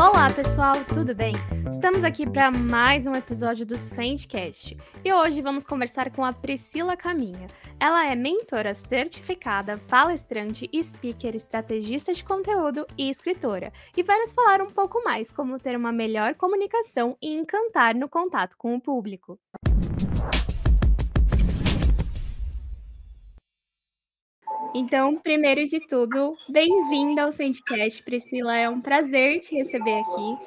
Olá, pessoal, tudo bem? Estamos aqui para mais um episódio do Sandcast e hoje vamos conversar com a Priscila Caminha. Ela é mentora certificada, palestrante, speaker, estrategista de conteúdo e escritora e vai nos falar um pouco mais como ter uma melhor comunicação e encantar no contato com o público. Então, primeiro de tudo, bem-vinda ao Sandcast, Priscila. É um prazer te receber aqui.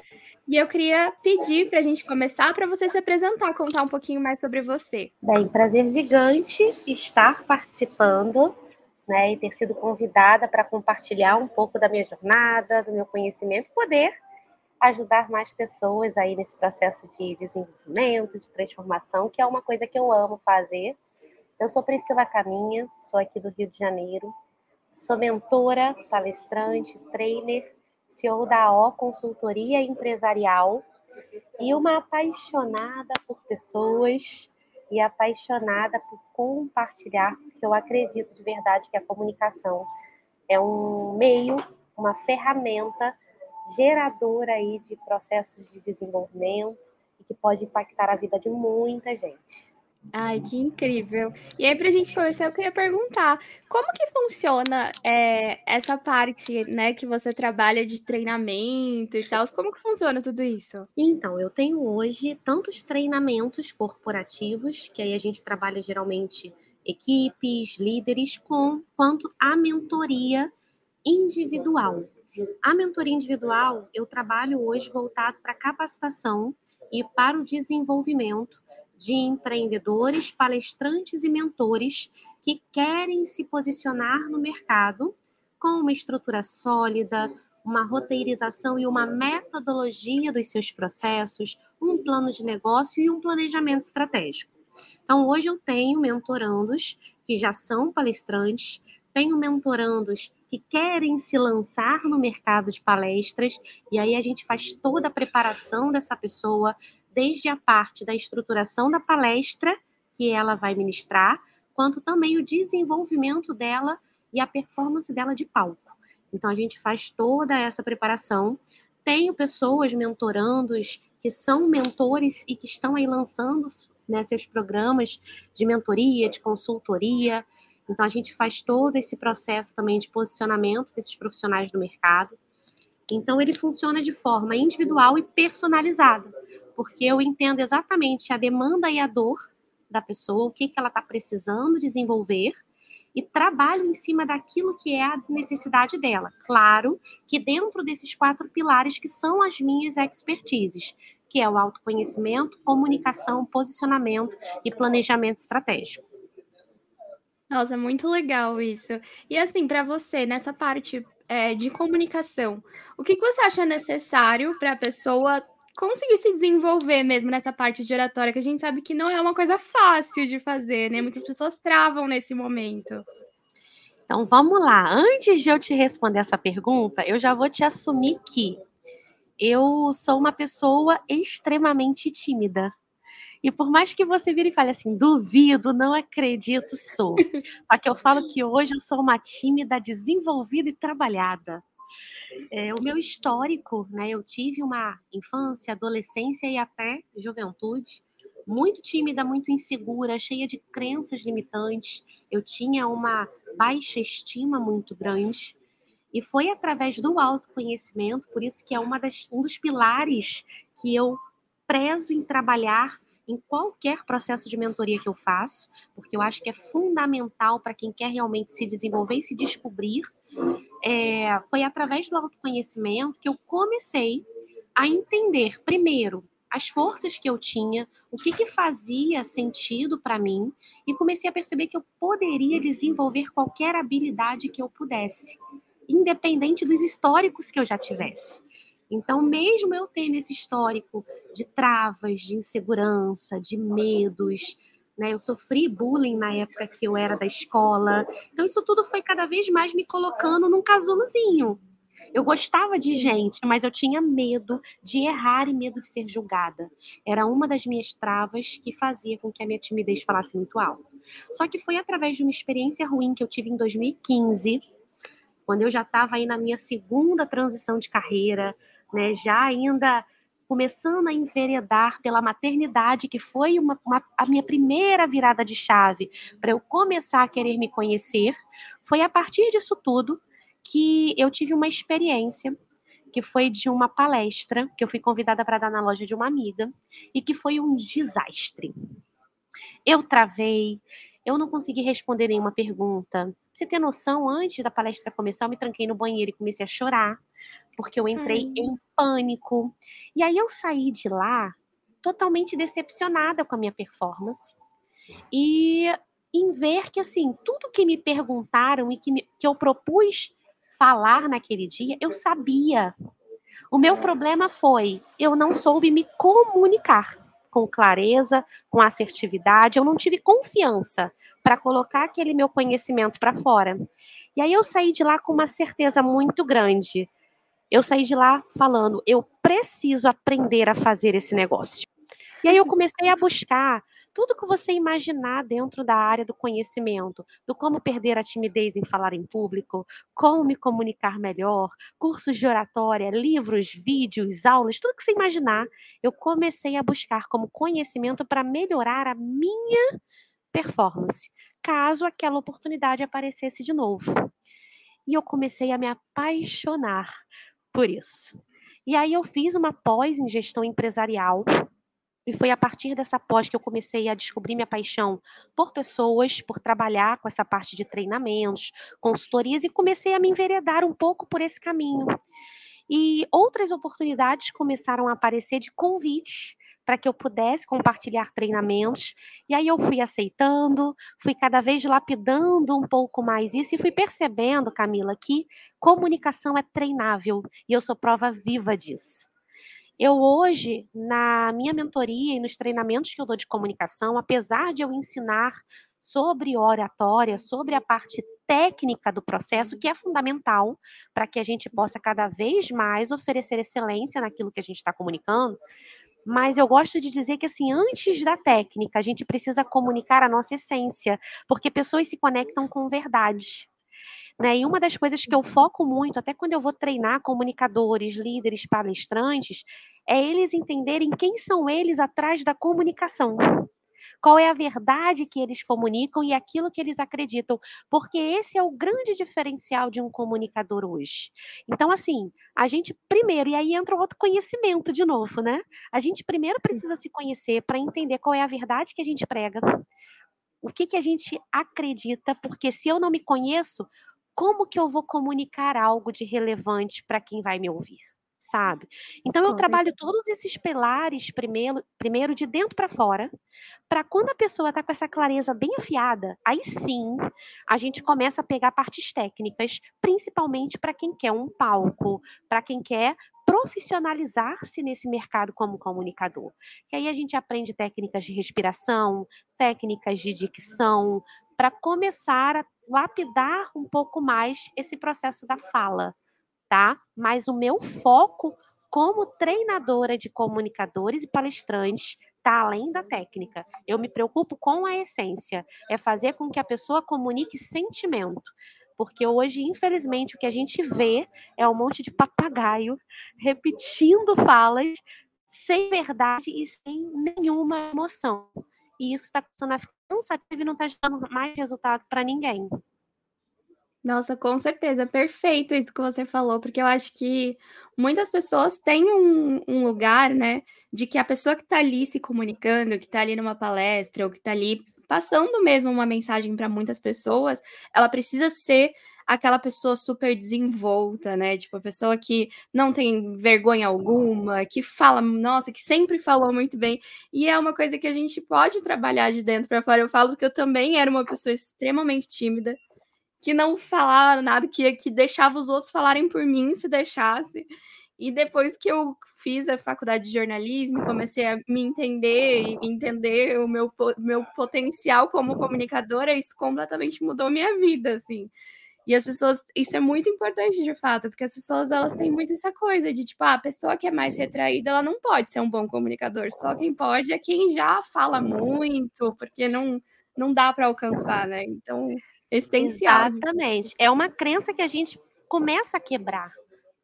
E eu queria pedir para a gente começar para você se apresentar, contar um pouquinho mais sobre você. Bem, prazer gigante estar participando né, e ter sido convidada para compartilhar um pouco da minha jornada, do meu conhecimento, poder ajudar mais pessoas aí nesse processo de desenvolvimento, de transformação, que é uma coisa que eu amo fazer eu sou Priscila Caminha, sou aqui do Rio de Janeiro, sou mentora, palestrante, trainer, CEO da AO Consultoria Empresarial e uma apaixonada por pessoas e apaixonada por compartilhar, porque eu acredito de verdade que a comunicação é um meio, uma ferramenta geradora aí de processos de desenvolvimento e que pode impactar a vida de muita gente. Ai, que incrível. E aí, para a gente começar, eu queria perguntar, como que funciona é, essa parte, né, que você trabalha de treinamento e tal? Como que funciona tudo isso? Então, eu tenho hoje tantos treinamentos corporativos, que aí a gente trabalha geralmente equipes, líderes, com quanto a mentoria individual. A mentoria individual, eu trabalho hoje voltado para capacitação e para o desenvolvimento de empreendedores, palestrantes e mentores que querem se posicionar no mercado com uma estrutura sólida, uma roteirização e uma metodologia dos seus processos, um plano de negócio e um planejamento estratégico. Então, hoje eu tenho mentorandos que já são palestrantes, tenho mentorandos que querem se lançar no mercado de palestras, e aí a gente faz toda a preparação dessa pessoa, desde a parte da estruturação da palestra que ela vai ministrar, quanto também o desenvolvimento dela e a performance dela de palco. Então a gente faz toda essa preparação. Tenho pessoas mentorandos que são mentores e que estão aí lançando né, seus programas de mentoria, de consultoria. Então a gente faz todo esse processo também de posicionamento desses profissionais do mercado. Então ele funciona de forma individual e personalizada porque eu entendo exatamente a demanda e a dor da pessoa, o que, que ela está precisando desenvolver, e trabalho em cima daquilo que é a necessidade dela. Claro que dentro desses quatro pilares que são as minhas expertises, que é o autoconhecimento, comunicação, posicionamento e planejamento estratégico. Nossa, muito legal isso. E assim, para você, nessa parte é, de comunicação, o que, que você acha necessário para a pessoa conseguir se desenvolver mesmo nessa parte de oratória, que a gente sabe que não é uma coisa fácil de fazer, né? Muitas pessoas travam nesse momento. Então vamos lá. Antes de eu te responder essa pergunta, eu já vou te assumir que eu sou uma pessoa extremamente tímida. E por mais que você vire e fale assim, duvido, não acredito, sou. Só que eu falo que hoje eu sou uma tímida desenvolvida e trabalhada. É, o meu histórico, né? Eu tive uma infância, adolescência e até juventude muito tímida, muito insegura, cheia de crenças limitantes. Eu tinha uma baixa estima muito grande. E foi através do autoconhecimento, por isso que é uma das, um dos pilares que eu prezo em trabalhar em qualquer processo de mentoria que eu faço, porque eu acho que é fundamental para quem quer realmente se desenvolver e se descobrir é, foi através do autoconhecimento que eu comecei a entender, primeiro, as forças que eu tinha, o que, que fazia sentido para mim, e comecei a perceber que eu poderia desenvolver qualquer habilidade que eu pudesse, independente dos históricos que eu já tivesse. Então, mesmo eu tendo esse histórico de travas, de insegurança, de medos, né? Eu sofri bullying na época que eu era da escola. Então, isso tudo foi cada vez mais me colocando num casulozinho. Eu gostava de gente, mas eu tinha medo de errar e medo de ser julgada. Era uma das minhas travas que fazia com que a minha timidez falasse muito alto. Só que foi através de uma experiência ruim que eu tive em 2015 quando eu já estava aí na minha segunda transição de carreira, né, já ainda começando a enveredar pela maternidade, que foi uma, uma, a minha primeira virada de chave para eu começar a querer me conhecer, foi a partir disso tudo que eu tive uma experiência que foi de uma palestra que eu fui convidada para dar na loja de uma amiga e que foi um desastre. Eu travei, eu não consegui responder nenhuma pergunta. Pra você ter noção, antes da palestra começar, eu me tranquei no banheiro e comecei a chorar, porque eu entrei hum. em pânico. E aí eu saí de lá totalmente decepcionada com a minha performance. E em ver que, assim, tudo que me perguntaram e que, me, que eu propus falar naquele dia, eu sabia. O meu problema foi eu não soube me comunicar com clareza, com assertividade, eu não tive confiança para colocar aquele meu conhecimento para fora. E aí eu saí de lá com uma certeza muito grande. Eu saí de lá falando, eu preciso aprender a fazer esse negócio. E aí eu comecei a buscar tudo que você imaginar dentro da área do conhecimento, do como perder a timidez em falar em público, como me comunicar melhor, cursos de oratória, livros, vídeos, aulas, tudo que você imaginar, eu comecei a buscar como conhecimento para melhorar a minha performance, caso aquela oportunidade aparecesse de novo. E eu comecei a me apaixonar por isso. E aí eu fiz uma pós em gestão empresarial e foi a partir dessa pós que eu comecei a descobrir minha paixão por pessoas, por trabalhar com essa parte de treinamentos, consultorias e comecei a me enveredar um pouco por esse caminho. E outras oportunidades começaram a aparecer de convites para que eu pudesse compartilhar treinamentos. E aí eu fui aceitando, fui cada vez lapidando um pouco mais isso e fui percebendo, Camila, que comunicação é treinável e eu sou prova viva disso. Eu hoje, na minha mentoria e nos treinamentos que eu dou de comunicação, apesar de eu ensinar sobre oratória, sobre a parte técnica do processo, que é fundamental para que a gente possa cada vez mais oferecer excelência naquilo que a gente está comunicando, mas eu gosto de dizer que, assim, antes da técnica, a gente precisa comunicar a nossa essência, porque pessoas se conectam com verdade. Né? E uma das coisas que eu foco muito, até quando eu vou treinar comunicadores, líderes, palestrantes, é eles entenderem quem são eles atrás da comunicação. Qual é a verdade que eles comunicam e aquilo que eles acreditam, porque esse é o grande diferencial de um comunicador hoje. Então, assim, a gente primeiro, e aí entra outro conhecimento de novo, né? A gente primeiro precisa se conhecer para entender qual é a verdade que a gente prega, o que, que a gente acredita, porque se eu não me conheço, como que eu vou comunicar algo de relevante para quem vai me ouvir? Sabe? Então eu trabalho todos esses pilares primeiro, primeiro de dentro para fora, para quando a pessoa está com essa clareza bem afiada, aí sim a gente começa a pegar partes técnicas, principalmente para quem quer um palco, para quem quer profissionalizar-se nesse mercado como comunicador. Que aí a gente aprende técnicas de respiração, técnicas de dicção, para começar a lapidar um pouco mais esse processo da fala, tá? Mas o meu foco como treinadora de comunicadores e palestrantes está além da técnica. Eu me preocupo com a essência, é fazer com que a pessoa comunique sentimento. Porque hoje, infelizmente, o que a gente vê é um monte de papagaio repetindo falas sem verdade e sem nenhuma emoção. E isso está começando a ficar cansativo e não está dando mais resultado para ninguém. Nossa, com certeza, perfeito isso que você falou, porque eu acho que muitas pessoas têm um, um lugar, né, de que a pessoa que está ali se comunicando, que está ali numa palestra, ou que está ali passando mesmo uma mensagem para muitas pessoas, ela precisa ser aquela pessoa super desenvolta, né? Tipo, a pessoa que não tem vergonha alguma, que fala, nossa, que sempre falou muito bem. E é uma coisa que a gente pode trabalhar de dentro para fora. Eu falo que eu também era uma pessoa extremamente tímida, que não falava nada, que, que deixava os outros falarem por mim se deixasse. E depois que eu fiz a faculdade de jornalismo, comecei a me entender e entender o meu, meu potencial como comunicadora, isso completamente mudou minha vida, assim. E as pessoas, isso é muito importante de fato, porque as pessoas elas têm muito essa coisa de tipo, ah, a pessoa que é mais retraída, ela não pode ser um bom comunicador, só quem pode é quem já fala muito, porque não não dá para alcançar, né? Então, existencial. Exatamente. É uma crença que a gente começa a quebrar.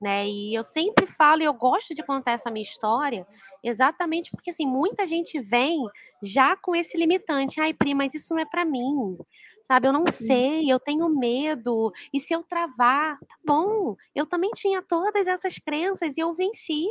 Né? E eu sempre falo, e eu gosto de contar essa minha história, exatamente porque assim, muita gente vem já com esse limitante. Ai, Pri, mas isso não é para mim. Sabe, eu não sei, eu tenho medo. E se eu travar, tá bom. Eu também tinha todas essas crenças e eu venci.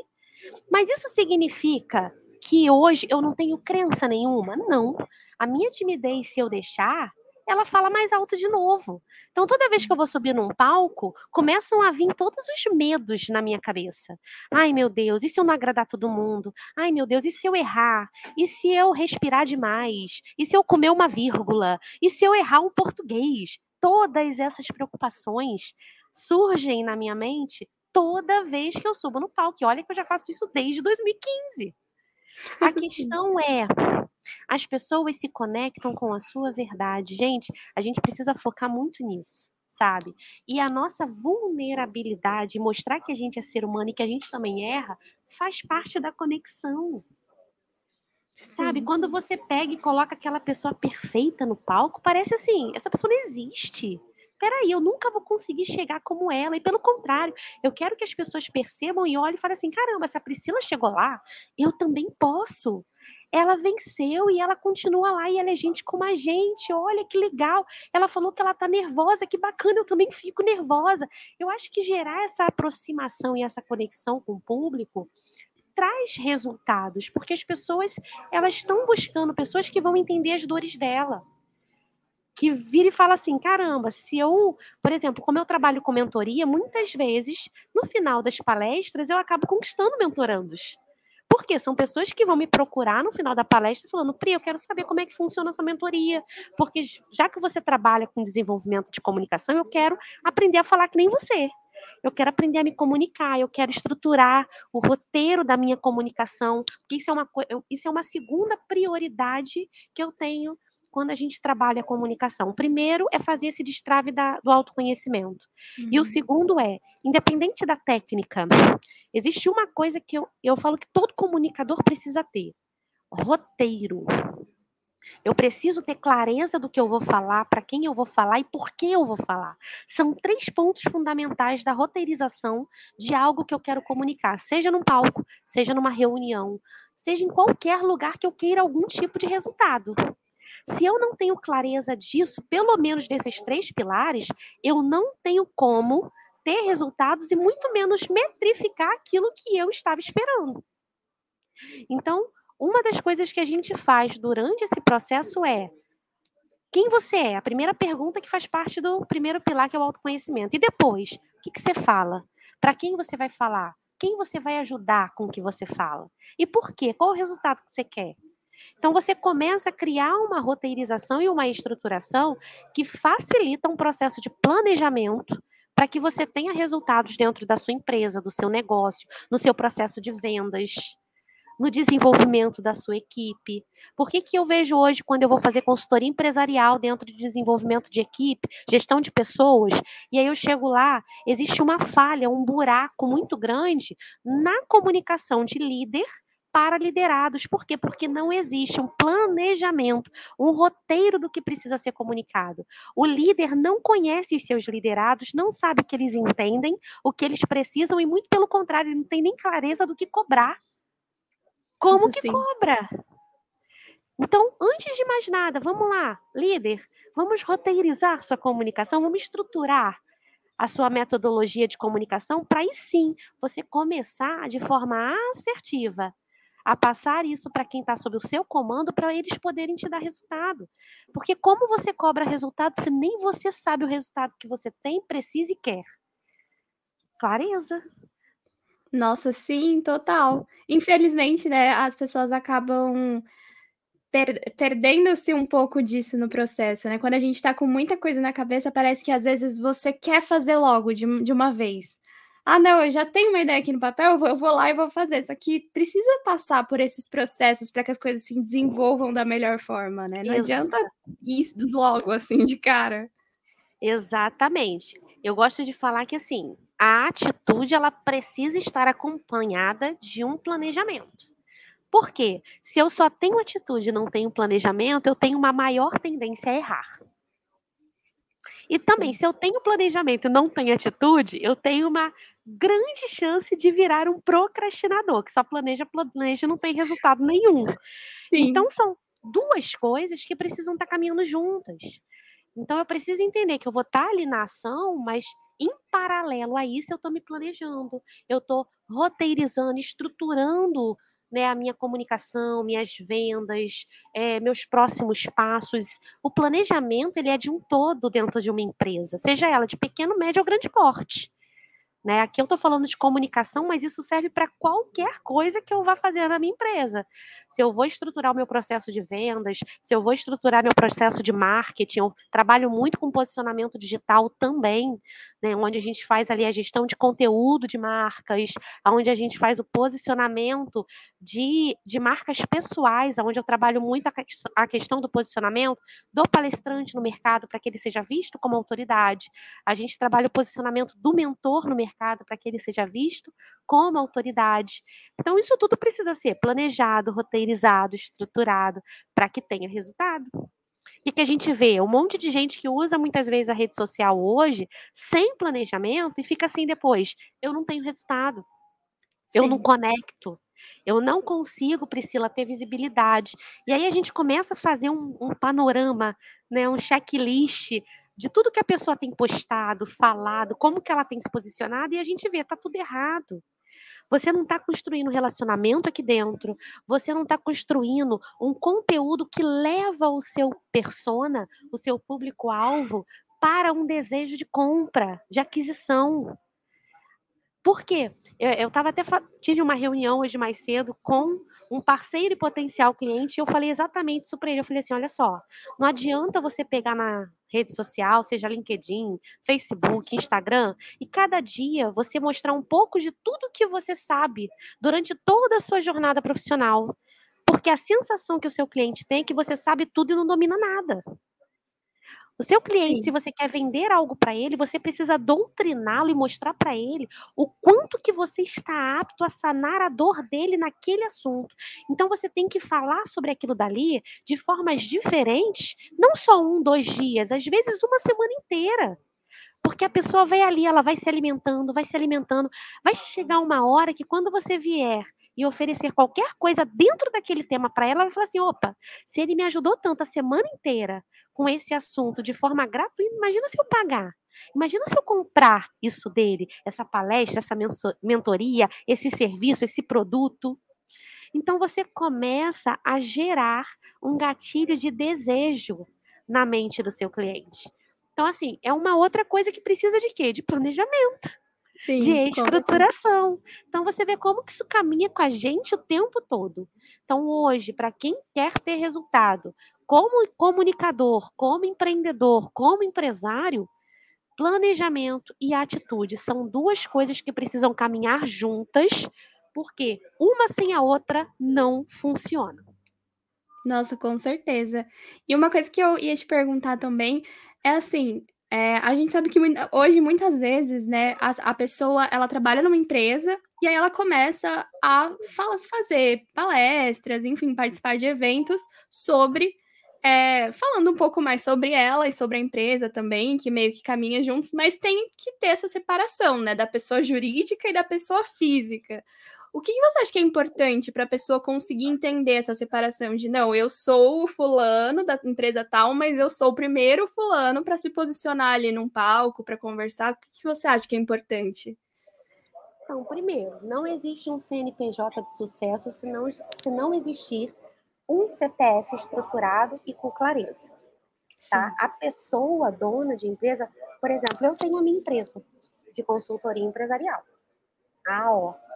Mas isso significa que hoje eu não tenho crença nenhuma? Não. A minha timidez, se eu deixar, ela fala mais alto de novo. Então, toda vez que eu vou subir num palco, começam a vir todos os medos na minha cabeça. Ai, meu Deus, e se eu não agradar todo mundo? Ai, meu Deus, e se eu errar? E se eu respirar demais? E se eu comer uma vírgula? E se eu errar um português? Todas essas preocupações surgem na minha mente toda vez que eu subo no palco. E olha que eu já faço isso desde 2015. A questão é as pessoas se conectam com a sua verdade. Gente, a gente precisa focar muito nisso, sabe? E a nossa vulnerabilidade, mostrar que a gente é ser humano e que a gente também erra, faz parte da conexão. Sabe, quando você pega e coloca aquela pessoa perfeita no palco, parece assim, essa pessoa não existe peraí, eu nunca vou conseguir chegar como ela. E pelo contrário, eu quero que as pessoas percebam e olhem e falem assim: caramba, se a Priscila chegou lá, eu também posso. Ela venceu e ela continua lá e ela é gente como a gente. Olha que legal. Ela falou que ela tá nervosa, que bacana, eu também fico nervosa. Eu acho que gerar essa aproximação e essa conexão com o público traz resultados, porque as pessoas elas estão buscando pessoas que vão entender as dores dela que vira e fala assim: caramba, se eu, por exemplo, como eu trabalho com mentoria, muitas vezes, no final das palestras, eu acabo conquistando mentorandos. Porque são pessoas que vão me procurar no final da palestra falando, Pri, eu quero saber como é que funciona a sua mentoria. Porque já que você trabalha com desenvolvimento de comunicação, eu quero aprender a falar que nem você. Eu quero aprender a me comunicar, eu quero estruturar o roteiro da minha comunicação, porque isso é uma, isso é uma segunda prioridade que eu tenho quando a gente trabalha a comunicação. O primeiro é fazer esse destrave da, do autoconhecimento. Uhum. E o uhum. segundo é, independente da técnica, existe uma coisa que eu, eu falo que todo comunicador precisa ter: roteiro. Eu preciso ter clareza do que eu vou falar, para quem eu vou falar e por que eu vou falar. São três pontos fundamentais da roteirização de algo que eu quero comunicar, seja num palco, seja numa reunião, seja em qualquer lugar que eu queira algum tipo de resultado. Se eu não tenho clareza disso, pelo menos desses três pilares, eu não tenho como ter resultados e muito menos metrificar aquilo que eu estava esperando. Então, uma das coisas que a gente faz durante esse processo é quem você é? A primeira pergunta que faz parte do primeiro pilar, que é o autoconhecimento. E depois, o que, que você fala? Para quem você vai falar? Quem você vai ajudar com o que você fala? E por quê? Qual o resultado que você quer? Então você começa a criar uma roteirização e uma estruturação que facilita um processo de planejamento para que você tenha resultados dentro da sua empresa, do seu negócio, no seu processo de vendas, no desenvolvimento da sua equipe. Por que, que eu vejo hoje, quando eu vou fazer consultoria empresarial dentro de desenvolvimento de equipe, gestão de pessoas, e aí eu chego lá, existe uma falha, um buraco muito grande na comunicação de líder para liderados. Por quê? Porque não existe um planejamento, um roteiro do que precisa ser comunicado. O líder não conhece os seus liderados, não sabe o que eles entendem, o que eles precisam, e muito pelo contrário, ele não tem nem clareza do que cobrar. Como que cobra? Então, antes de mais nada, vamos lá, líder, vamos roteirizar sua comunicação, vamos estruturar a sua metodologia de comunicação para aí sim você começar de forma assertiva a passar isso para quem está sob o seu comando para eles poderem te dar resultado. Porque como você cobra resultado se nem você sabe o resultado que você tem, precisa e quer? Clareza. Nossa, sim, total. Infelizmente, né, as pessoas acabam per perdendo-se um pouco disso no processo, né? Quando a gente está com muita coisa na cabeça, parece que às vezes você quer fazer logo de, de uma vez ah, não, eu já tenho uma ideia aqui no papel, eu vou, eu vou lá e vou fazer. Só que precisa passar por esses processos para que as coisas se desenvolvam da melhor forma, né? Não adianta isso logo, assim, de cara. Exatamente. Eu gosto de falar que, assim, a atitude, ela precisa estar acompanhada de um planejamento. Por quê? Se eu só tenho atitude e não tenho planejamento, eu tenho uma maior tendência a errar. E também, se eu tenho planejamento e não tenho atitude, eu tenho uma grande chance de virar um procrastinador, que só planeja, planeja e não tem resultado nenhum. Sim. Então, são duas coisas que precisam estar caminhando juntas. Então, eu preciso entender que eu vou estar ali na ação, mas em paralelo a isso, eu estou me planejando, eu estou roteirizando, estruturando né, a minha comunicação, minhas vendas, é, meus próximos passos. O planejamento ele é de um todo dentro de uma empresa, seja ela de pequeno, médio ou grande porte. Né? Aqui eu estou falando de comunicação, mas isso serve para qualquer coisa que eu vá fazer na minha empresa. Se eu vou estruturar o meu processo de vendas, se eu vou estruturar meu processo de marketing, eu trabalho muito com posicionamento digital também, né? onde a gente faz ali a gestão de conteúdo de marcas, onde a gente faz o posicionamento de, de marcas pessoais, onde eu trabalho muito a, a questão do posicionamento do palestrante no mercado para que ele seja visto como autoridade. A gente trabalha o posicionamento do mentor no mercado mercado para que ele seja visto como autoridade. Então, isso tudo precisa ser planejado, roteirizado, estruturado para que tenha resultado. O que, a gente vê? Um monte de gente que usa muitas vezes a rede social hoje sem planejamento e fica assim depois: eu não tenho resultado, Sim. eu não conecto, eu não consigo, Priscila, ter visibilidade. E aí a gente começa a fazer um, um panorama, né, um checklist de tudo que a pessoa tem postado, falado, como que ela tem se posicionado, e a gente vê, tá tudo errado. Você não está construindo relacionamento aqui dentro, você não está construindo um conteúdo que leva o seu persona, o seu público-alvo, para um desejo de compra, de aquisição. Por quê? Eu, eu tava até tive uma reunião hoje mais cedo com um parceiro e potencial cliente e eu falei exatamente isso para ele. Eu falei assim: olha só, não adianta você pegar na rede social, seja LinkedIn, Facebook, Instagram, e cada dia você mostrar um pouco de tudo que você sabe durante toda a sua jornada profissional. Porque a sensação que o seu cliente tem é que você sabe tudo e não domina nada. O seu cliente, Sim. se você quer vender algo para ele, você precisa doutriná-lo e mostrar para ele o quanto que você está apto a sanar a dor dele naquele assunto. Então você tem que falar sobre aquilo dali de formas diferentes, não só um, dois dias, às vezes uma semana inteira. Porque a pessoa vai ali, ela vai se alimentando, vai se alimentando. Vai chegar uma hora que quando você vier e oferecer qualquer coisa dentro daquele tema para ela, ela vai falar assim: opa, se ele me ajudou tanto a semana inteira com esse assunto de forma gratuita, imagina se eu pagar. Imagina se eu comprar isso dele, essa palestra, essa mentoria, esse serviço, esse produto. Então você começa a gerar um gatilho de desejo na mente do seu cliente. Então, assim, é uma outra coisa que precisa de quê? De planejamento. Sim, de estruturação. Então você vê como que isso caminha com a gente o tempo todo. Então hoje, para quem quer ter resultado, como comunicador, como empreendedor, como empresário, planejamento e atitude são duas coisas que precisam caminhar juntas, porque uma sem a outra não funciona. Nossa, com certeza. E uma coisa que eu ia te perguntar também é assim, é, a gente sabe que hoje, muitas vezes, né, a, a, pessoa, ela trabalha numa empresa e aí ela começa a fala, fazer palestras, enfim, participar de eventos sobre, é, falando um pouco mais sobre ela e sobre a empresa também, que meio que caminha juntos, mas tem que ter essa separação, né, da pessoa jurídica e da pessoa física. O que, você acha que é importante para a pessoa conseguir entender essa separação de não, eu sou o fulano da empresa tal, mas eu sou o primeiro fulano para se posicionar ali num palco, para conversar? O que, você acha que é importante? Então, primeiro, não existe um CNPJ de sucesso se não, se não existir um CPF estruturado e com clareza. Tá? A pessoa dona de empresa, por exemplo, eu tenho a minha empresa de consultoria empresarial, a AO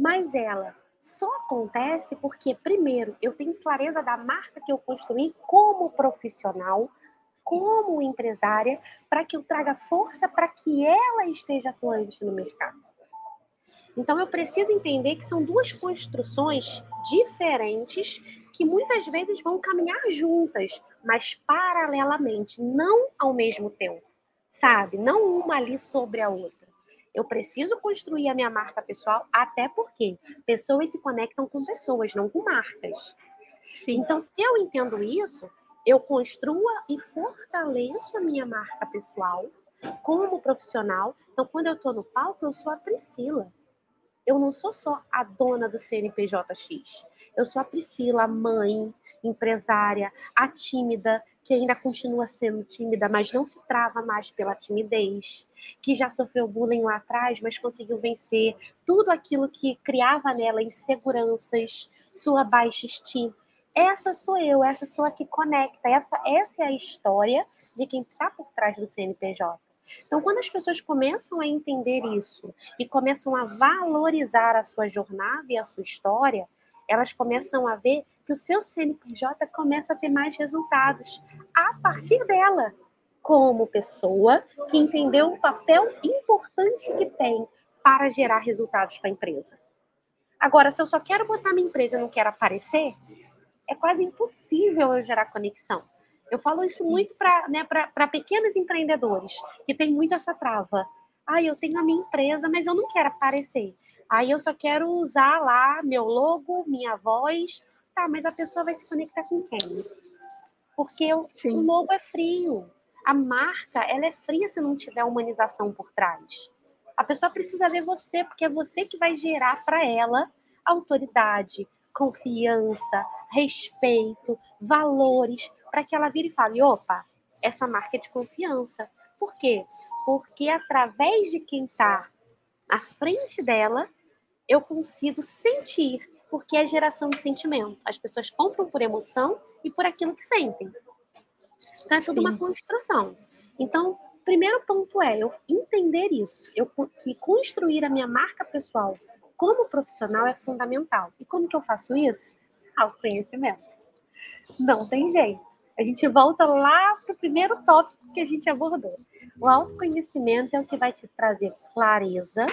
mas ela só acontece porque, primeiro, eu tenho clareza da marca que eu construí como profissional, como empresária, para que eu traga força para que ela esteja atuante no mercado. Então, eu preciso entender que são duas construções diferentes que muitas vezes vão caminhar juntas, mas paralelamente, não ao mesmo tempo, sabe? Não uma ali sobre a outra. Eu preciso construir a minha marca pessoal, até porque pessoas se conectam com pessoas, não com marcas. Sim. Então, se eu entendo isso, eu construa e fortaleço a minha marca pessoal como profissional. Então, quando eu estou no palco, eu sou a Priscila. Eu não sou só a dona do CNPJX. Eu sou a Priscila, mãe, empresária, a tímida, que ainda continua sendo tímida, mas não se trava mais pela timidez, que já sofreu bullying lá atrás, mas conseguiu vencer tudo aquilo que criava nela inseguranças, sua baixa estima. Essa sou eu, essa sou a que conecta, essa, essa é a história de quem está por trás do CNPJ. Então, quando as pessoas começam a entender isso e começam a valorizar a sua jornada e a sua história, elas começam a ver que o seu CNPJ começa a ter mais resultados a partir dela, como pessoa que entendeu o papel importante que tem para gerar resultados para a empresa. Agora, se eu só quero botar minha empresa e não quero aparecer, é quase impossível eu gerar conexão. Eu falo isso muito para né, pequenos empreendedores, que tem muito essa trava. Ah, eu tenho a minha empresa, mas eu não quero aparecer. Aí eu só quero usar lá meu logo, minha voz. Tá, mas a pessoa vai se conectar com quem? Porque o, o logo é frio. A marca, ela é fria se não tiver humanização por trás. A pessoa precisa ver você, porque é você que vai gerar para ela autoridade, confiança, respeito, valores, para que ela vire e fale: opa, essa marca é de confiança. Por quê? Porque através de quem está à frente dela, eu consigo sentir, porque é geração de sentimento. As pessoas compram por emoção e por aquilo que sentem. Então é tudo Sim. uma construção. Então, primeiro ponto é eu entender isso, eu que construir a minha marca pessoal como profissional é fundamental. E como que eu faço isso? Autoconhecimento. Não tem jeito. A gente volta lá para o primeiro tópico que a gente abordou. O autoconhecimento é o que vai te trazer clareza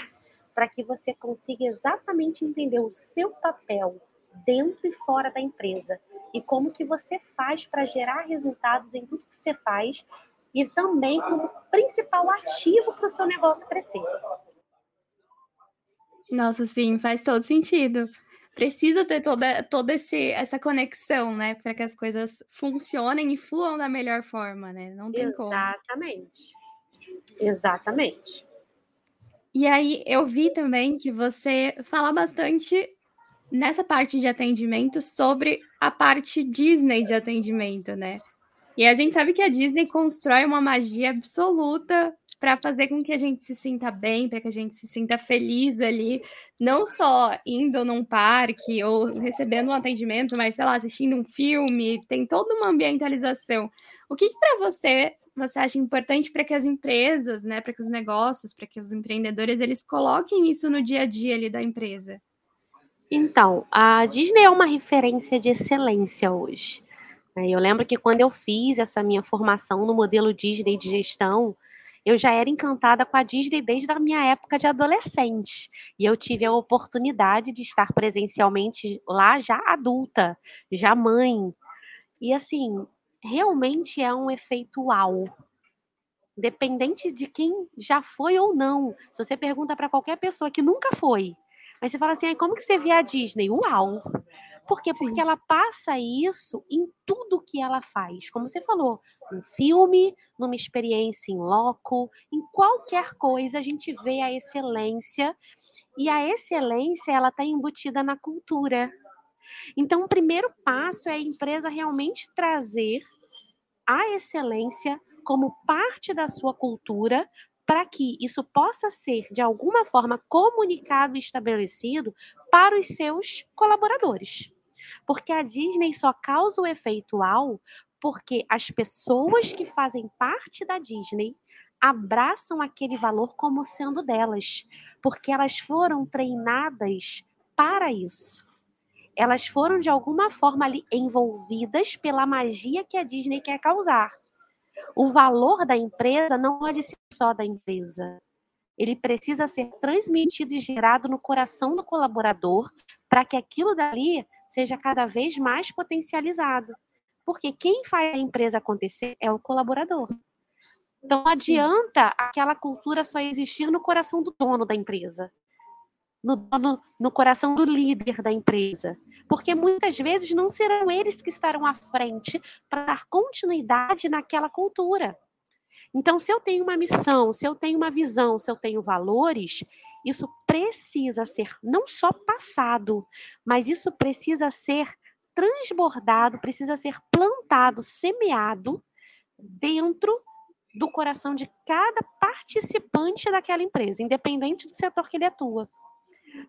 para que você consiga exatamente entender o seu papel dentro e fora da empresa e como que você faz para gerar resultados em tudo que você faz e também como principal ativo para o seu negócio crescer. Nossa, sim, faz todo sentido. Precisa ter toda, toda esse, essa conexão, né? Para que as coisas funcionem e fluam da melhor forma, né? Não tem Exatamente. como. Exatamente. E aí, eu vi também que você fala bastante nessa parte de atendimento sobre a parte Disney de atendimento, né? E a gente sabe que a Disney constrói uma magia absoluta para fazer com que a gente se sinta bem, para que a gente se sinta feliz ali, não só indo num parque ou recebendo um atendimento, mas sei lá, assistindo um filme, tem toda uma ambientalização. O que, que para você você acha importante para que as empresas, né, para que os negócios, para que os empreendedores eles coloquem isso no dia a dia ali da empresa? Então, a Disney é uma referência de excelência hoje. Né? Eu lembro que quando eu fiz essa minha formação no modelo Disney de gestão, eu já era encantada com a Disney desde a minha época de adolescente. E eu tive a oportunidade de estar presencialmente lá já adulta, já mãe. E assim, realmente é um efeito uau. Dependente de quem já foi ou não. Se você pergunta para qualquer pessoa que nunca foi, mas você fala assim, como que você vê a Disney? Uau! Por quê? Porque Sim. ela passa isso em tudo que ela faz. Como você falou, um filme, numa experiência em loco, em qualquer coisa a gente vê a excelência. E a excelência, ela está embutida na cultura. Então, o primeiro passo é a empresa realmente trazer a excelência como parte da sua cultura para que isso possa ser de alguma forma comunicado e estabelecido para os seus colaboradores. Porque a Disney só causa o efeito uau porque as pessoas que fazem parte da Disney abraçam aquele valor como sendo delas, porque elas foram treinadas para isso. Elas foram de alguma forma ali envolvidas pela magia que a Disney quer causar. O valor da empresa não pode ser só da empresa. Ele precisa ser transmitido e gerado no coração do colaborador para que aquilo dali seja cada vez mais potencializado. Porque quem faz a empresa acontecer é o colaborador. Então não adianta aquela cultura só existir no coração do dono da empresa. No, no, coração do líder da empresa. Porque muitas vezes não serão eles que estarão à frente para dar continuidade naquela cultura. Então, se eu tenho uma missão, se eu tenho uma visão, se eu tenho valores, isso precisa ser não só passado, mas isso precisa ser transbordado, precisa ser plantado, semeado dentro do coração de cada participante daquela empresa, independente do setor que ele atua.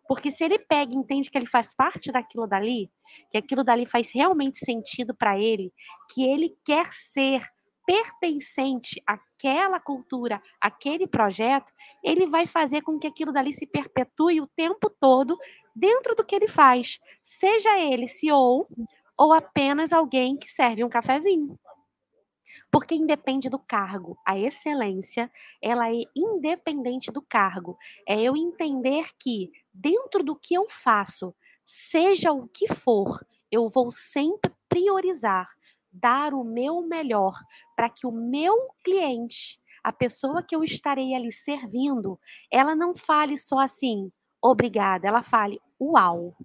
Porque se ele pega e entende que ele faz parte daquilo dali, que aquilo dali faz realmente sentido para ele, que ele quer ser pertencente àquela cultura, àquele projeto, ele vai fazer com que aquilo dali se perpetue o tempo todo dentro do que ele faz, seja ele CEO ou apenas alguém que serve um cafezinho. Porque independe do cargo. A excelência, ela é independente do cargo. É eu entender que dentro do que eu faço, seja o que for, eu vou sempre priorizar dar o meu melhor para que o meu cliente, a pessoa que eu estarei ali servindo, ela não fale só assim, obrigada, ela fale, uau.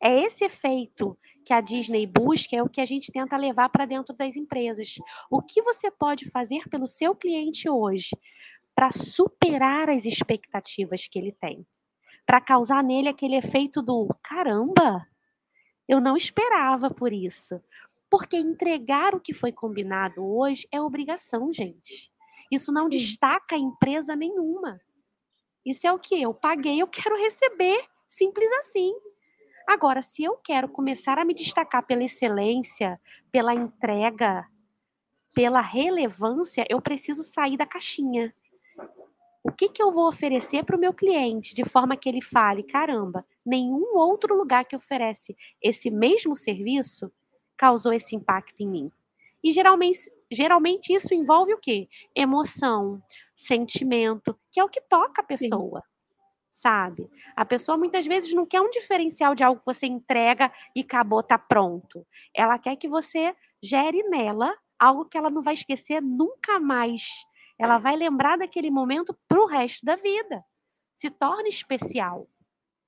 É esse efeito que a Disney busca, é o que a gente tenta levar para dentro das empresas. O que você pode fazer pelo seu cliente hoje para superar as expectativas que ele tem? Para causar nele aquele efeito do caramba, eu não esperava por isso. Porque entregar o que foi combinado hoje é obrigação, gente. Isso não Sim. destaca a empresa nenhuma. Isso é o que eu paguei, eu quero receber, simples assim. Agora, se eu quero começar a me destacar pela excelência, pela entrega, pela relevância, eu preciso sair da caixinha. O que, que eu vou oferecer para o meu cliente de forma que ele fale: caramba, nenhum outro lugar que oferece esse mesmo serviço causou esse impacto em mim. E geralmente, geralmente isso envolve o quê? Emoção, sentimento, que é o que toca a pessoa. Sim. Sabe? A pessoa muitas vezes não quer um diferencial de algo que você entrega e acabou, tá pronto. Ela quer que você gere nela algo que ela não vai esquecer nunca mais. Ela vai lembrar daquele momento para o resto da vida. Se torna especial.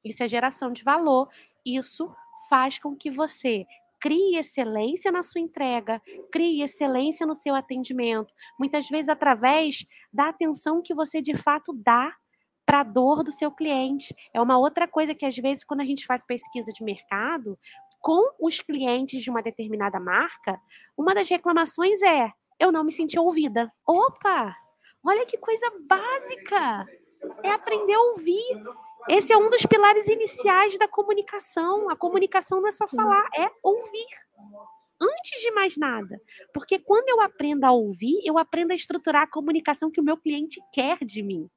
Isso é geração de valor. Isso faz com que você crie excelência na sua entrega, crie excelência no seu atendimento, muitas vezes através da atenção que você de fato dá para a dor do seu cliente. É uma outra coisa que às vezes quando a gente faz pesquisa de mercado com os clientes de uma determinada marca, uma das reclamações é: eu não me senti ouvida. Opa! Olha que coisa básica! É aprender a ouvir. Esse é um dos pilares iniciais da comunicação. A comunicação não é só falar, é ouvir. Antes de mais nada. Porque quando eu aprendo a ouvir, eu aprendo a estruturar a comunicação que o meu cliente quer de mim.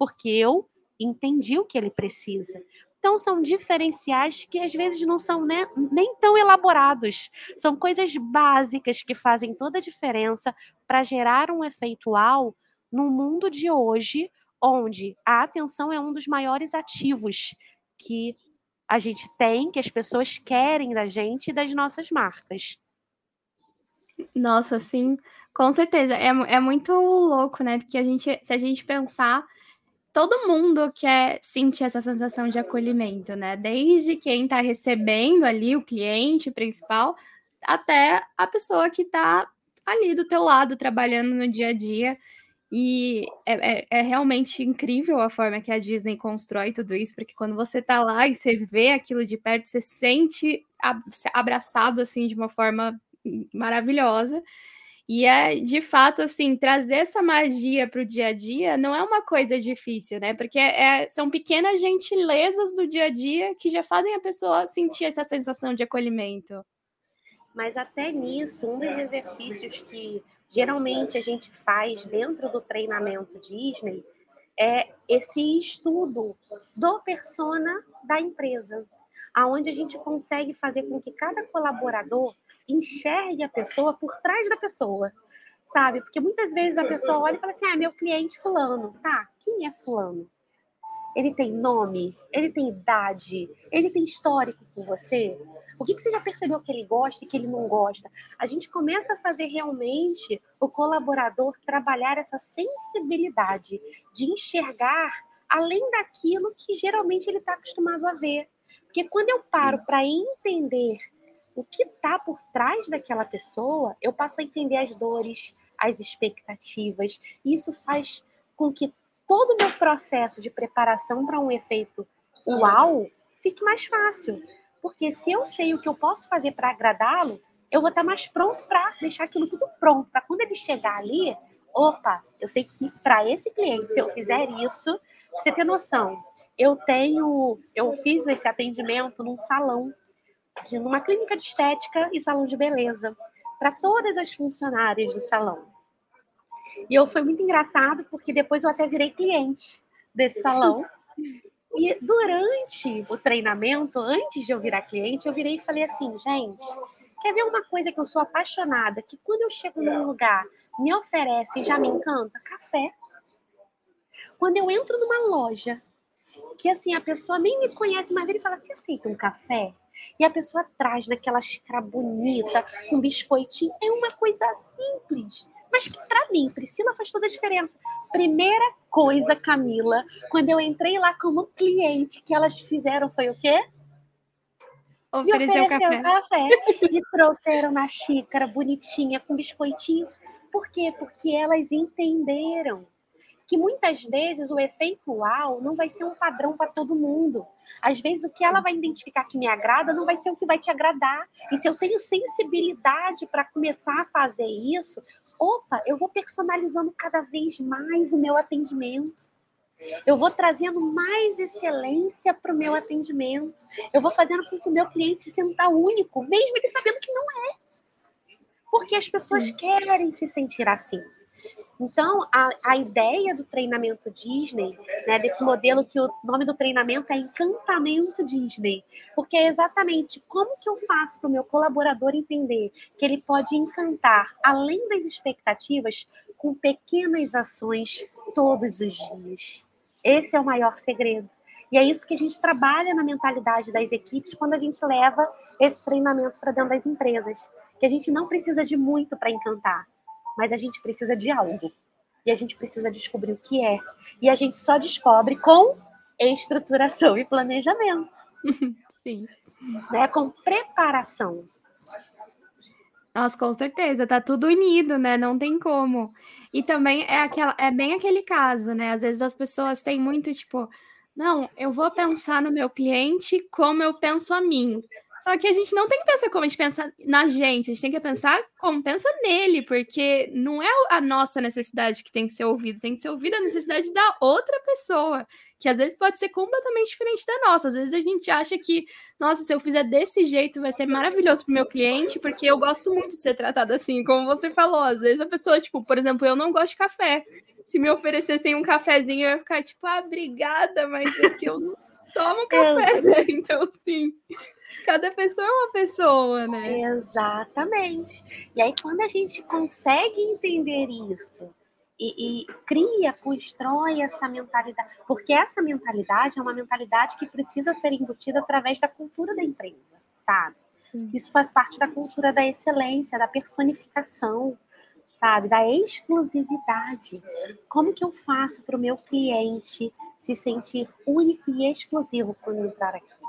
Porque eu entendi o que ele precisa. Então, são diferenciais que às vezes não são né, nem tão elaborados. São coisas básicas que fazem toda a diferença para gerar um efeitual no mundo de hoje, onde a atenção é um dos maiores ativos que a gente tem, que as pessoas querem da gente e das nossas marcas. Nossa, sim, com certeza. É, é muito louco, né? Porque a gente, se a gente pensar, todo mundo quer sentir essa sensação de acolhimento, né? Desde quem está recebendo ali, o cliente principal, até a pessoa que está ali do teu lado, trabalhando no dia a dia. E é, é, é, realmente incrível a forma que a Disney constrói tudo isso, porque quando você tá lá e você vê aquilo de perto, você sente abraçado assim de uma forma maravilhosa. E é de fato assim, trazer essa magia para o dia a dia não é uma coisa difícil, né? Porque é, são pequenas gentilezas do dia a dia que já fazem a pessoa sentir essa sensação de acolhimento. Mas até nisso, um dos exercícios que geralmente a gente faz dentro do treinamento Disney é esse estudo do persona da empresa, aonde a gente consegue fazer com que cada colaborador enxergue a pessoa por trás da pessoa, sabe? Porque muitas vezes a pessoa olha e fala assim: "Ah, meu cliente fulano". Tá, quem é fulano? Ele tem nome? Ele tem idade? Ele tem histórico com você? O que, que você já percebeu que ele gosta e que ele não gosta? A gente começa a fazer realmente o colaborador trabalhar essa sensibilidade de enxergar além daquilo que geralmente ele está acostumado a ver. Porque quando eu paro para entender o que está por trás daquela pessoa, eu passo a entender as dores, as expectativas. E isso faz com que todo o meu processo de preparação para um efeito uau fique mais fácil. Porque se eu sei o que eu posso fazer para agradá-lo, eu vou estar mais pronto para deixar aquilo tudo pronto. Para quando ele chegar ali, opa, eu sei que para esse cliente, se eu fizer isso, você ter noção, eu tenho, eu fiz esse atendimento num salão, numa clínica de estética e salão de beleza, para todas as funcionárias do salão. E eu foi muito engraçado porque depois eu até virei cliente desse salão. E durante o treinamento, antes de eu virar cliente, eu virei e falei assim, gente, quer ver uma coisa que eu sou apaixonada, que quando eu chego num lugar, me oferece e já me encanta? Café. Quando eu entro numa loja, que assim, a pessoa nem me conhece, mas ele fala, você aceita um café? E a pessoa traz naquela xícara bonita, com biscoitinho. É uma coisa simples, mas que para mim, Priscila, faz toda a diferença. Primeira coisa, Camila, quando eu entrei lá como cliente, que elas fizeram foi o quê? Ofereceu café. café. E trouxeram na xícara bonitinha, com biscoitinho. Por quê? Porque elas entenderam que muitas vezes o efeito uau não vai ser um padrão para todo mundo. Às vezes o que ela vai identificar que me agrada não vai ser o que vai te agradar. E se eu tenho sensibilidade para começar a fazer isso, opa, eu vou personalizando cada vez mais o meu atendimento. Eu vou trazendo mais excelência para o meu atendimento. Eu vou fazendo com que o meu cliente se sinta único, mesmo ele sabendo que não é. Porque as pessoas querem se sentir assim. Então, a, a ideia do treinamento Disney, né, desse modelo que o nome do treinamento é Encantamento Disney, porque é exatamente como que eu faço para o meu colaborador entender que ele pode encantar, além das expectativas, com pequenas ações todos os dias. Esse é o maior segredo. E é isso que a gente trabalha na mentalidade das equipes quando a gente leva esse treinamento para dentro das empresas. Que a gente não precisa de muito para encantar mas a gente precisa de algo. E a gente precisa descobrir o que é. E a gente só descobre com estruturação e planejamento. Sim. Né? Com preparação. Nossa, com certeza, tá tudo unido, né? Não tem como. E também é aquela, é bem aquele caso, né? Às vezes as pessoas têm muito tipo, não, eu vou pensar no meu cliente como eu penso a mim. Só que a gente não tem que pensar como a gente pensa na gente, a gente tem que pensar como pensa nele, porque não é a nossa necessidade que tem que ser ouvida, tem que ser ouvida a necessidade da outra pessoa, que às vezes pode ser completamente diferente da nossa. Às vezes a gente acha que, nossa, se eu fizer desse jeito vai ser maravilhoso para o meu cliente, porque eu gosto muito de ser tratado assim, como você falou. Às vezes a pessoa, tipo, por exemplo, eu não gosto de café. Se me oferecessem um cafezinho, eu ia ficar tipo, ah, obrigada, mas é que eu não tomo café, né? Então, sim. Cada pessoa é uma pessoa, né? Exatamente. E aí, quando a gente consegue entender isso e, e, cria, constrói essa mentalidade, porque essa mentalidade é uma mentalidade que precisa ser embutida através da cultura da empresa, sabe? Sim. Isso faz parte da cultura da excelência, da personificação, sabe? Da exclusividade. Como que eu faço para o meu cliente se sentir único e exclusivo quando entrar aqui?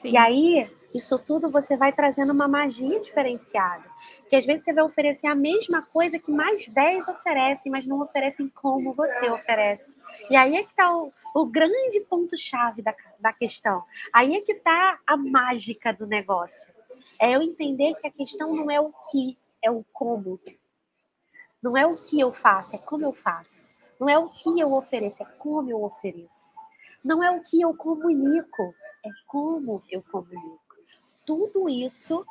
Sim. E aí, isso tudo você vai trazendo uma magia diferenciada. Que às vezes você vai oferecer a mesma coisa que mais 10 oferecem, mas não oferecem como você oferece. E aí é que está o, o grande ponto-chave da, da questão. Aí é que está a mágica do negócio. É eu entender que a questão não é o que, é o como. Não é o que eu faço, é como eu faço. Não é o que eu ofereço, é como eu ofereço. Não é o que eu comunico, é como eu comunico. Tudo isso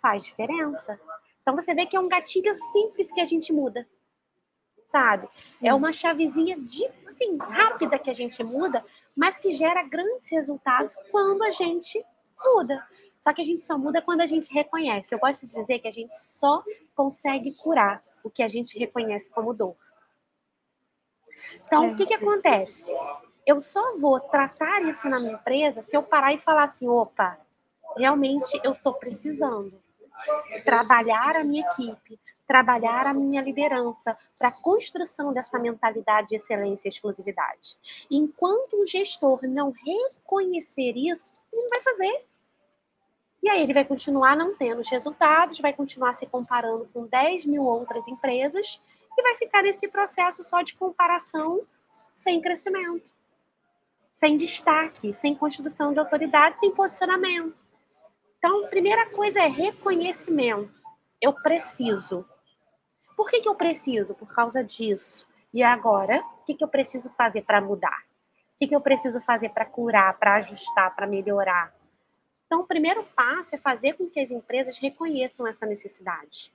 faz diferença. Então você vê que é um gatilho simples que a gente muda. Sabe? É uma chavezinha de, assim, rápida que a gente muda, mas que gera grandes resultados quando a gente muda. Só que a gente só muda quando a gente reconhece. Eu gosto de dizer que a gente só consegue curar o que a gente reconhece como dor. Então, é. o que, que acontece? Eu só vou tratar isso na minha empresa se eu parar e falar assim, opa, realmente eu estou precisando. trabalhar a minha equipe, trabalhar a minha liderança para a construção dessa mentalidade de excelência e exclusividade. Enquanto o gestor não reconhecer isso, ele não vai fazer. E aí ele vai continuar não tendo os resultados, vai continuar se comparando com 10 mil outras empresas e vai ficar nesse processo só de comparação sem crescimento, sem destaque, sem construção de autoridade, sem posicionamento. Então, primeira coisa é reconhimento. Eu preciso. Por que, que eu preciso? Por causa disso. E agora, o que, que eu preciso fazer para mudar? O que, que eu preciso fazer para curar, para ajustar, para melhorar? Então, o primeiro passo é fazer com que as empresas reconheçam essa necessidade,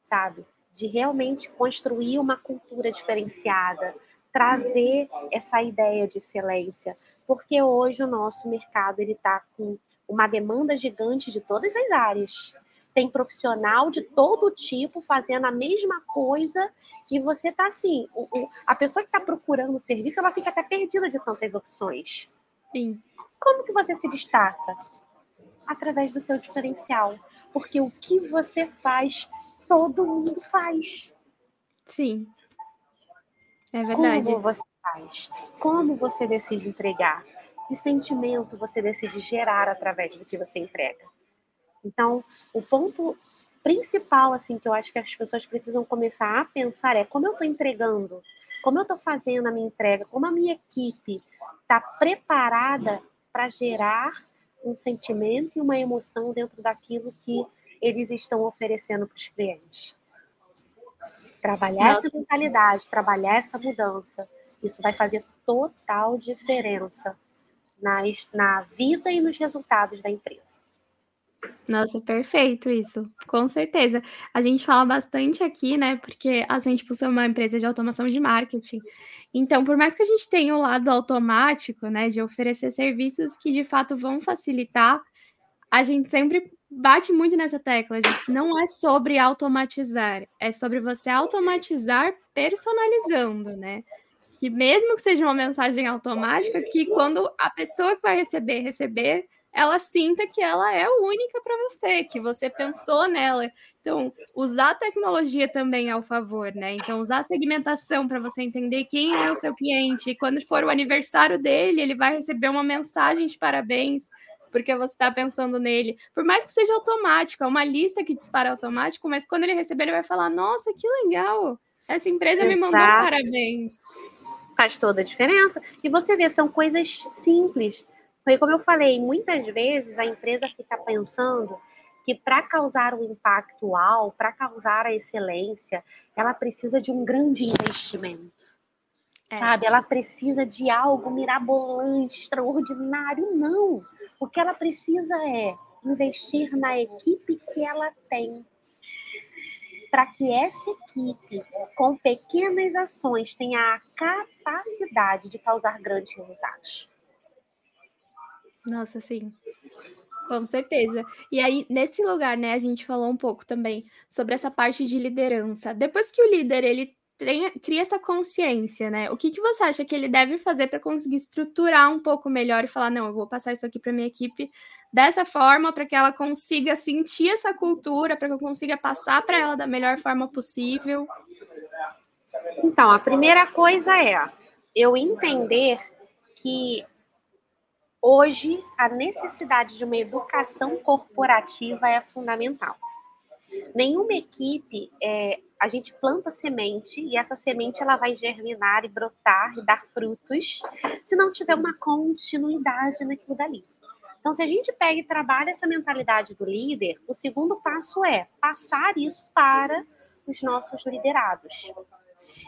sabe? De realmente construir uma cultura diferenciada, trazer essa ideia de excelência, porque hoje o nosso mercado ele está com uma demanda gigante de todas as áreas. Tem profissional de todo tipo fazendo a mesma coisa e você está assim, a pessoa que está procurando o serviço, ela fica até perdida de tantas opções. Sim. Como que você se destaca? Através do seu diferencial, porque o que você faz, todo mundo faz. Sim. É verdade. Como você faz? Como você decide entregar? Que sentimento você decide gerar através do que você entrega? Então, o ponto principal, assim, que eu acho que as pessoas precisam começar a pensar é como eu estou entregando, como eu estou fazendo a minha entrega, como a minha equipe está preparada para gerar um sentimento e uma emoção dentro daquilo que eles estão oferecendo para os clientes. Trabalhar Nossa. essa mentalidade, trabalhar essa mudança, isso vai fazer total diferença nas, na vida e nos resultados da empresa. Nossa, perfeito isso, com certeza. A gente fala bastante aqui, né? Porque a gente possui uma empresa de automação de marketing. Então, por mais que a gente tenha o lado automático, né, de oferecer serviços que de fato vão facilitar, a gente sempre bate muito nessa tecla não é sobre automatizar, é sobre você automatizar personalizando, né? Que mesmo que seja uma mensagem automática, que quando a pessoa que vai receber receber, ela sinta que ela é única para você, que você pensou nela. Então, usar a tecnologia também ao favor, né? Então, usar a segmentação para você entender quem é o seu cliente. Quando for o aniversário dele, ele vai receber uma mensagem de parabéns porque você está pensando nele. Por mais que seja automático, é uma lista que dispara automático, mas quando ele receber, ele vai falar: Nossa, que legal! Essa empresa Exato. me mandou parabéns. Faz toda a diferença. E você vê, são coisas simples. Foi como eu falei, muitas vezes a empresa fica pensando que para causar o um impacto para causar a excelência, ela precisa de um grande investimento. É. Sabe? Ela precisa de algo mirabolante, extraordinário. Não. O que ela precisa é investir na equipe que ela tem. Para que essa equipe, com pequenas ações, tenha a capacidade de causar grandes resultados. Nossa, sim. Com certeza. E aí, nesse lugar, né, a gente falou um pouco também sobre essa parte de liderança. Depois que o líder ele tenha, cria essa consciência, né? O que, que você acha que ele deve fazer para conseguir estruturar um pouco melhor e falar, não, eu vou passar isso aqui para minha equipe dessa forma, para que ela consiga sentir essa cultura, para que eu consiga passar para ela da melhor forma possível? Então, a primeira coisa é eu entender que hoje a necessidade de uma educação corporativa é fundamental. Nenhuma equipe é, a gente planta semente e essa semente ela vai germinar e brotar e dar frutos se não tiver uma continuidade naquilo dali. Então, se a gente pega e trabalha essa mentalidade do líder, o segundo passo é passar isso para os nossos liderados.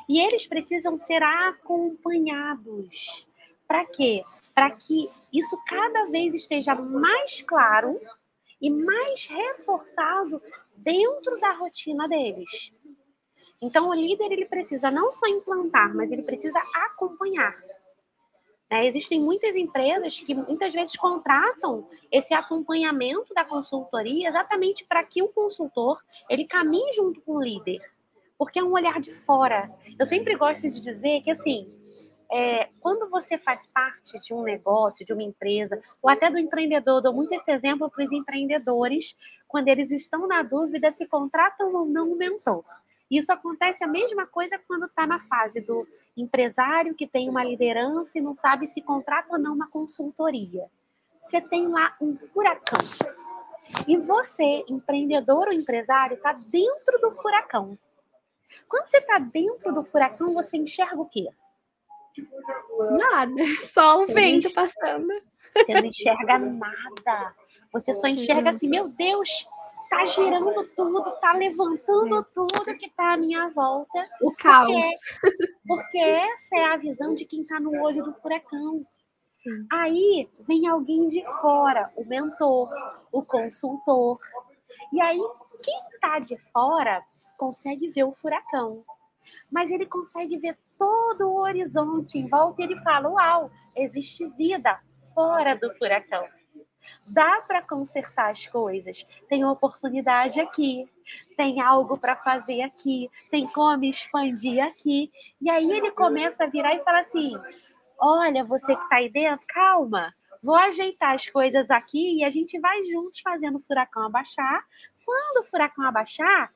E eles precisam ser acompanhados. Para quê? Para que isso cada vez esteja mais claro e mais reforçado dentro da rotina deles. Então, o líder ele precisa não só implantar, mas ele precisa acompanhar. Né? Existem muitas empresas que muitas vezes contratam esse acompanhamento da consultoria exatamente para que o consultor ele caminhe junto com o líder, porque é um olhar de fora. Eu sempre gosto de dizer que assim, é, quando você faz parte de um negócio, de uma empresa, ou até do empreendedor, dou muito esse exemplo para os empreendedores, quando eles estão na dúvida se contratam ou não um mentor. Isso acontece a mesma coisa quando está na fase do empresário que tem uma liderança e não sabe se contrata ou não uma consultoria. Você tem lá um furacão. E você, empreendedor ou empresário, está dentro do furacão. Quando você está dentro do furacão, você enxerga o quê? Nada, só o vento passando. Você não enxerga nada. Você só enxerga assim, meu Deus, tá girando tudo, tá levantando tudo que tá à minha volta. O caos. Porque, porque essa é a visão de quem tá no olho do furacão. Aí vem alguém de fora, o mentor, o consultor. E aí, quem tá de fora consegue ver o furacão. Mas ele consegue ver todo o horizonte em volta e ele fala: Uau, existe vida fora do furacão. Dá para consertar as coisas. Tem oportunidade aqui, tem algo para fazer aqui, tem como expandir aqui. E aí ele começa a virar e fala assim: Olha, você que está aí dentro, calma, vou ajeitar as coisas aqui e a gente vai juntos fazendo o furacão abaixar. Quando o furacão abaixar,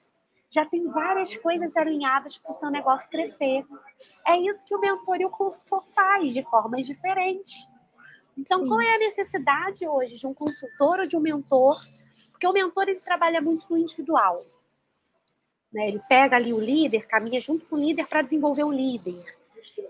já tem várias coisas alinhadas para o seu negócio crescer. É isso que o mentor e o consultor faz de formas diferentes. Então, Sim. qual é a necessidade hoje de um consultor ou de um mentor? Porque o mentor ele trabalha muito no individual. Né? Ele pega ali o líder, caminha junto com o líder para desenvolver o líder.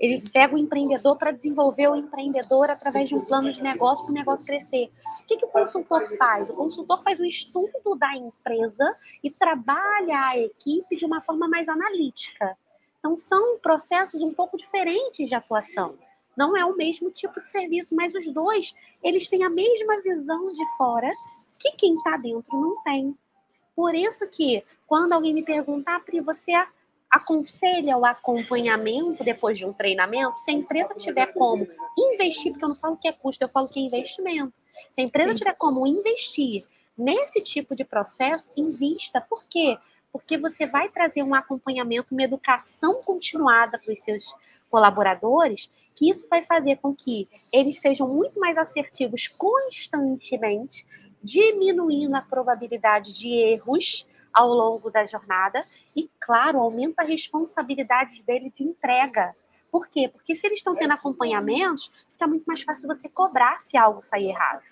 Ele pega o empreendedor para desenvolver o empreendedor através de um plano de negócio para o negócio crescer. O que, que o consultor faz? O consultor faz um estudo da empresa e trabalha a equipe de uma forma mais analítica. Então, são processos um pouco diferentes de atuação. Não é o mesmo tipo de serviço, mas os dois, eles têm a mesma visão de fora que quem está dentro não tem. Por isso que, quando alguém me perguntar, Pri, você aconselha o acompanhamento depois de um treinamento, se a empresa tiver como investir, porque eu não falo que é custo, eu falo que é investimento. Se a empresa tiver como investir nesse tipo de processo, invista. Por quê? Porque você vai trazer um acompanhamento, uma educação continuada para os seus colaboradores, que isso vai fazer com que eles sejam muito mais assertivos constantemente, diminuindo a probabilidade de erros ao longo da jornada e, claro, aumenta a responsabilidade dele de entrega. Por quê? Porque se eles estão tendo acompanhamentos, fica muito mais fácil você cobrar se algo sair errado.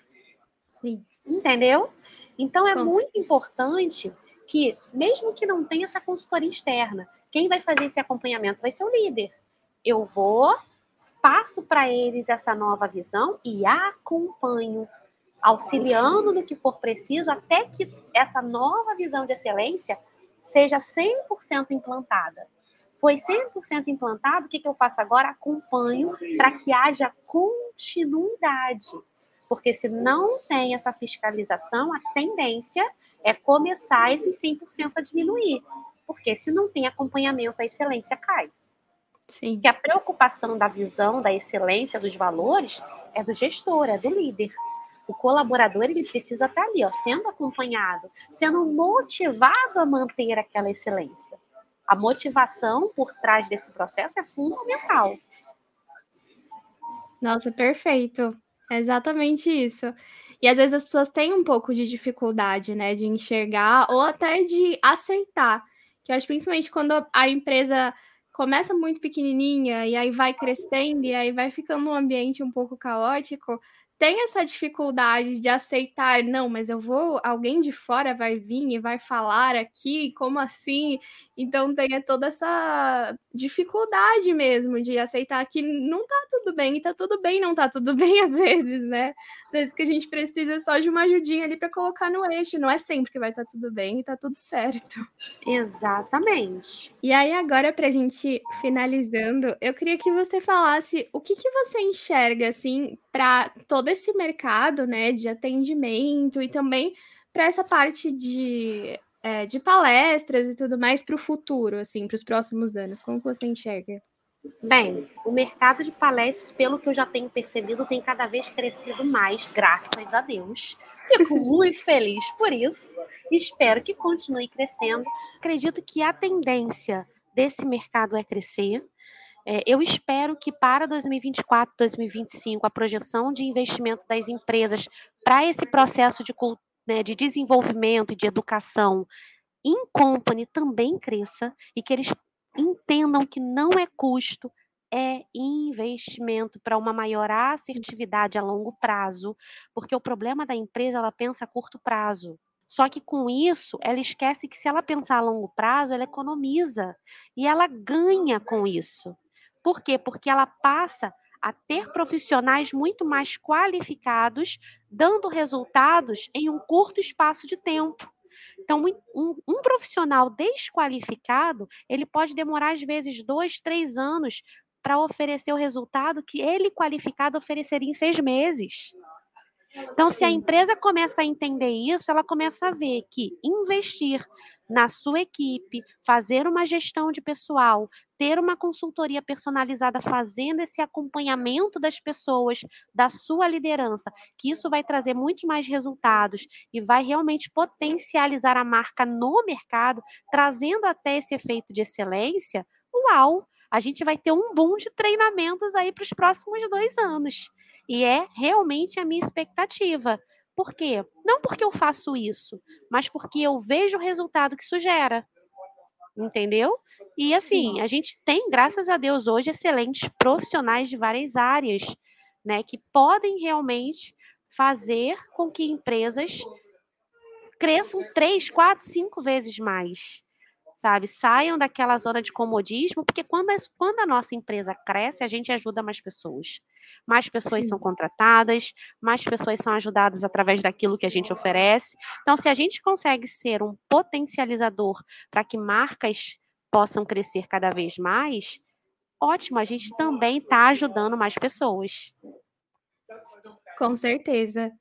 Sim. Entendeu? Então é muito importante que, mesmo que não tenha essa consultoria externa, quem vai fazer esse acompanhamento vai ser o líder. Eu vou, passo para eles essa nova visão e acompanho auxiliando no que for preciso até que essa nova visão de excelência seja 100% implantada. Foi 100% implantado, o que, que eu faço agora? Acompanho para que haja continuidade. Porque se não tem essa fiscalização, a tendência é começar esses 100% a diminuir. Porque se não tem acompanhamento, a excelência cai. Sim. Que a preocupação da visão, da excelência, dos valores, é do gestor, é do líder o colaborador ele precisa estar ali, ó, sendo acompanhado, sendo motivado a manter aquela excelência. A motivação por trás desse processo é fundamental. Nossa, perfeito. É exatamente isso. E às vezes as pessoas têm um pouco de dificuldade, né, de enxergar ou até de aceitar. Que eu acho principalmente quando a empresa começa muito pequenininha e aí vai crescendo e aí vai ficando um ambiente um pouco caótico, tem essa dificuldade de aceitar, não, mas eu vou, alguém de fora vai vir e vai falar aqui, como assim? Então tem toda essa dificuldade mesmo de aceitar que não tá tudo bem, e tá tudo bem, não tá tudo bem às vezes, né? Às vezes que a gente precisa só de uma ajudinha ali para colocar no eixo, não é sempre que vai estar tá tudo bem e tá tudo certo. Exatamente. E aí agora pra gente finalizando, eu queria que você falasse o que que você enxerga assim para todo esse mercado, né, de atendimento e também para essa parte de, é, de palestras e tudo mais para o futuro, assim, para os próximos anos. Como você enxerga? Bem, o mercado de palestras, pelo que eu já tenho percebido, tem cada vez crescido mais, graças a Deus. Fico muito feliz por isso. Espero que continue crescendo. Acredito que a tendência desse mercado é crescer. É, eu espero que para 2024, 2025, a projeção de investimento das empresas para esse processo de, né, de desenvolvimento e de educação in company também cresça e que eles entendam que não é custo, é investimento para uma maior assertividade a longo prazo, porque o problema da empresa ela pensa a curto prazo. Só que com isso, ela esquece que se ela pensar a longo prazo, ela economiza e ela ganha com isso. Por quê? Porque ela passa a ter profissionais muito mais qualificados, dando resultados em um curto espaço de tempo. Então, um, um, profissional desqualificado, ele pode demorar, às vezes, dois, três anos para oferecer o resultado que ele qualificado ofereceria em seis meses. Então, se a empresa começa a entender isso, ela começa a ver que investir na sua equipe, fazer uma gestão de pessoal, ter uma consultoria personalizada fazendo esse acompanhamento das pessoas, da sua liderança, que isso vai trazer muitos mais resultados e vai realmente potencializar a marca no mercado, trazendo até esse efeito de excelência. Uau! A gente vai ter um boom de treinamentos aí para os próximos dois anos. E é realmente a minha expectativa. Por quê? Não porque eu faço isso, mas porque eu vejo o resultado que isso gera. Entendeu? E assim, a gente tem, graças a Deus, hoje excelentes profissionais de várias áreas, né, que podem realmente fazer com que empresas cresçam três, quatro, cinco vezes mais sabe? Saiam daquela zona de comodismo, porque quando a, quando a nossa empresa cresce, a gente ajuda mais pessoas. Mais pessoas Sim. são contratadas, mais pessoas são ajudadas através daquilo que a gente oferece. Então, se a gente consegue ser um potencializador para que marcas possam crescer cada vez mais, ótimo, a gente também está ajudando mais pessoas. Com certeza.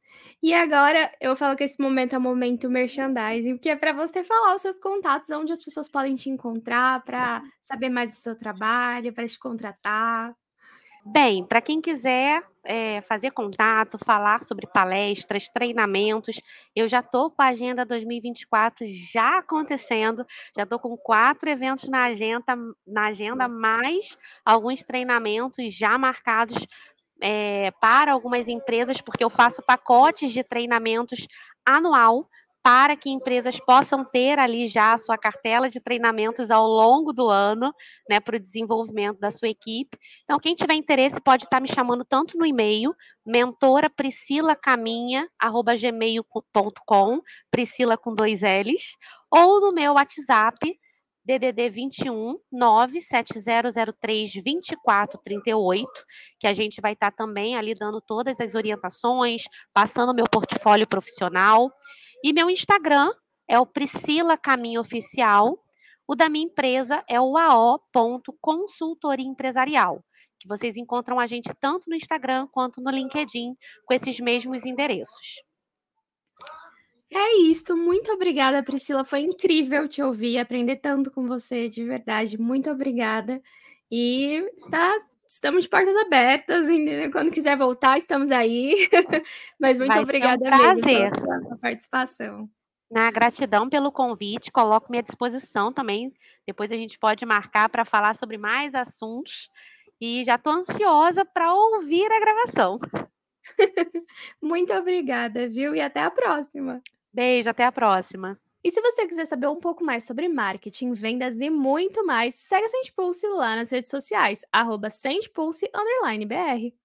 E agora eu falo que esse momento é o momento merchandising, que é para você falar os seus contatos, onde as pessoas podem te encontrar para saber mais do seu trabalho, para te contratar. Bem, para quem quiser é, fazer contato, falar sobre palestras, treinamentos, eu já estou com a agenda 2024 já acontecendo, já estou com quatro eventos na agenda, na agenda, mais alguns treinamentos já marcados é, para algumas empresas, porque eu faço pacotes de treinamentos anual para que empresas possam ter ali já a sua cartela de treinamentos ao longo do ano, né, para o desenvolvimento da sua equipe. Então, quem tiver interesse pode estar me chamando tanto no e-mail, mentora Priscila Caminha, arroba gmail.com, Priscila com dois L's, ou no meu WhatsApp, DDD 21 97003 2438, que a gente vai estar tá também ali dando todas as orientações, passando meu portfólio profissional. E meu Instagram é o Priscila Caminho Oficial. O da minha empresa é o AO.consultoria empresarial, que vocês encontram a gente tanto no Instagram quanto no LinkedIn com esses mesmos endereços. É isso, muito obrigada, Priscila. Foi incrível te ouvir, aprender tanto com você, de verdade. Muito obrigada. E está, estamos de portas abertas, entendeu? quando quiser voltar, estamos aí. Mas muito Vai obrigada um prazer. mesmo pela participação. Na gratidão pelo convite, coloco-me à disposição também. Depois a gente pode marcar para falar sobre mais assuntos. E já estou ansiosa para ouvir a gravação. Muito obrigada, viu? E até a próxima. Beijo, até a próxima. E se você quiser saber um pouco mais sobre marketing, vendas e muito mais, segue a Sente Pulse lá nas redes sociais, arroba BR.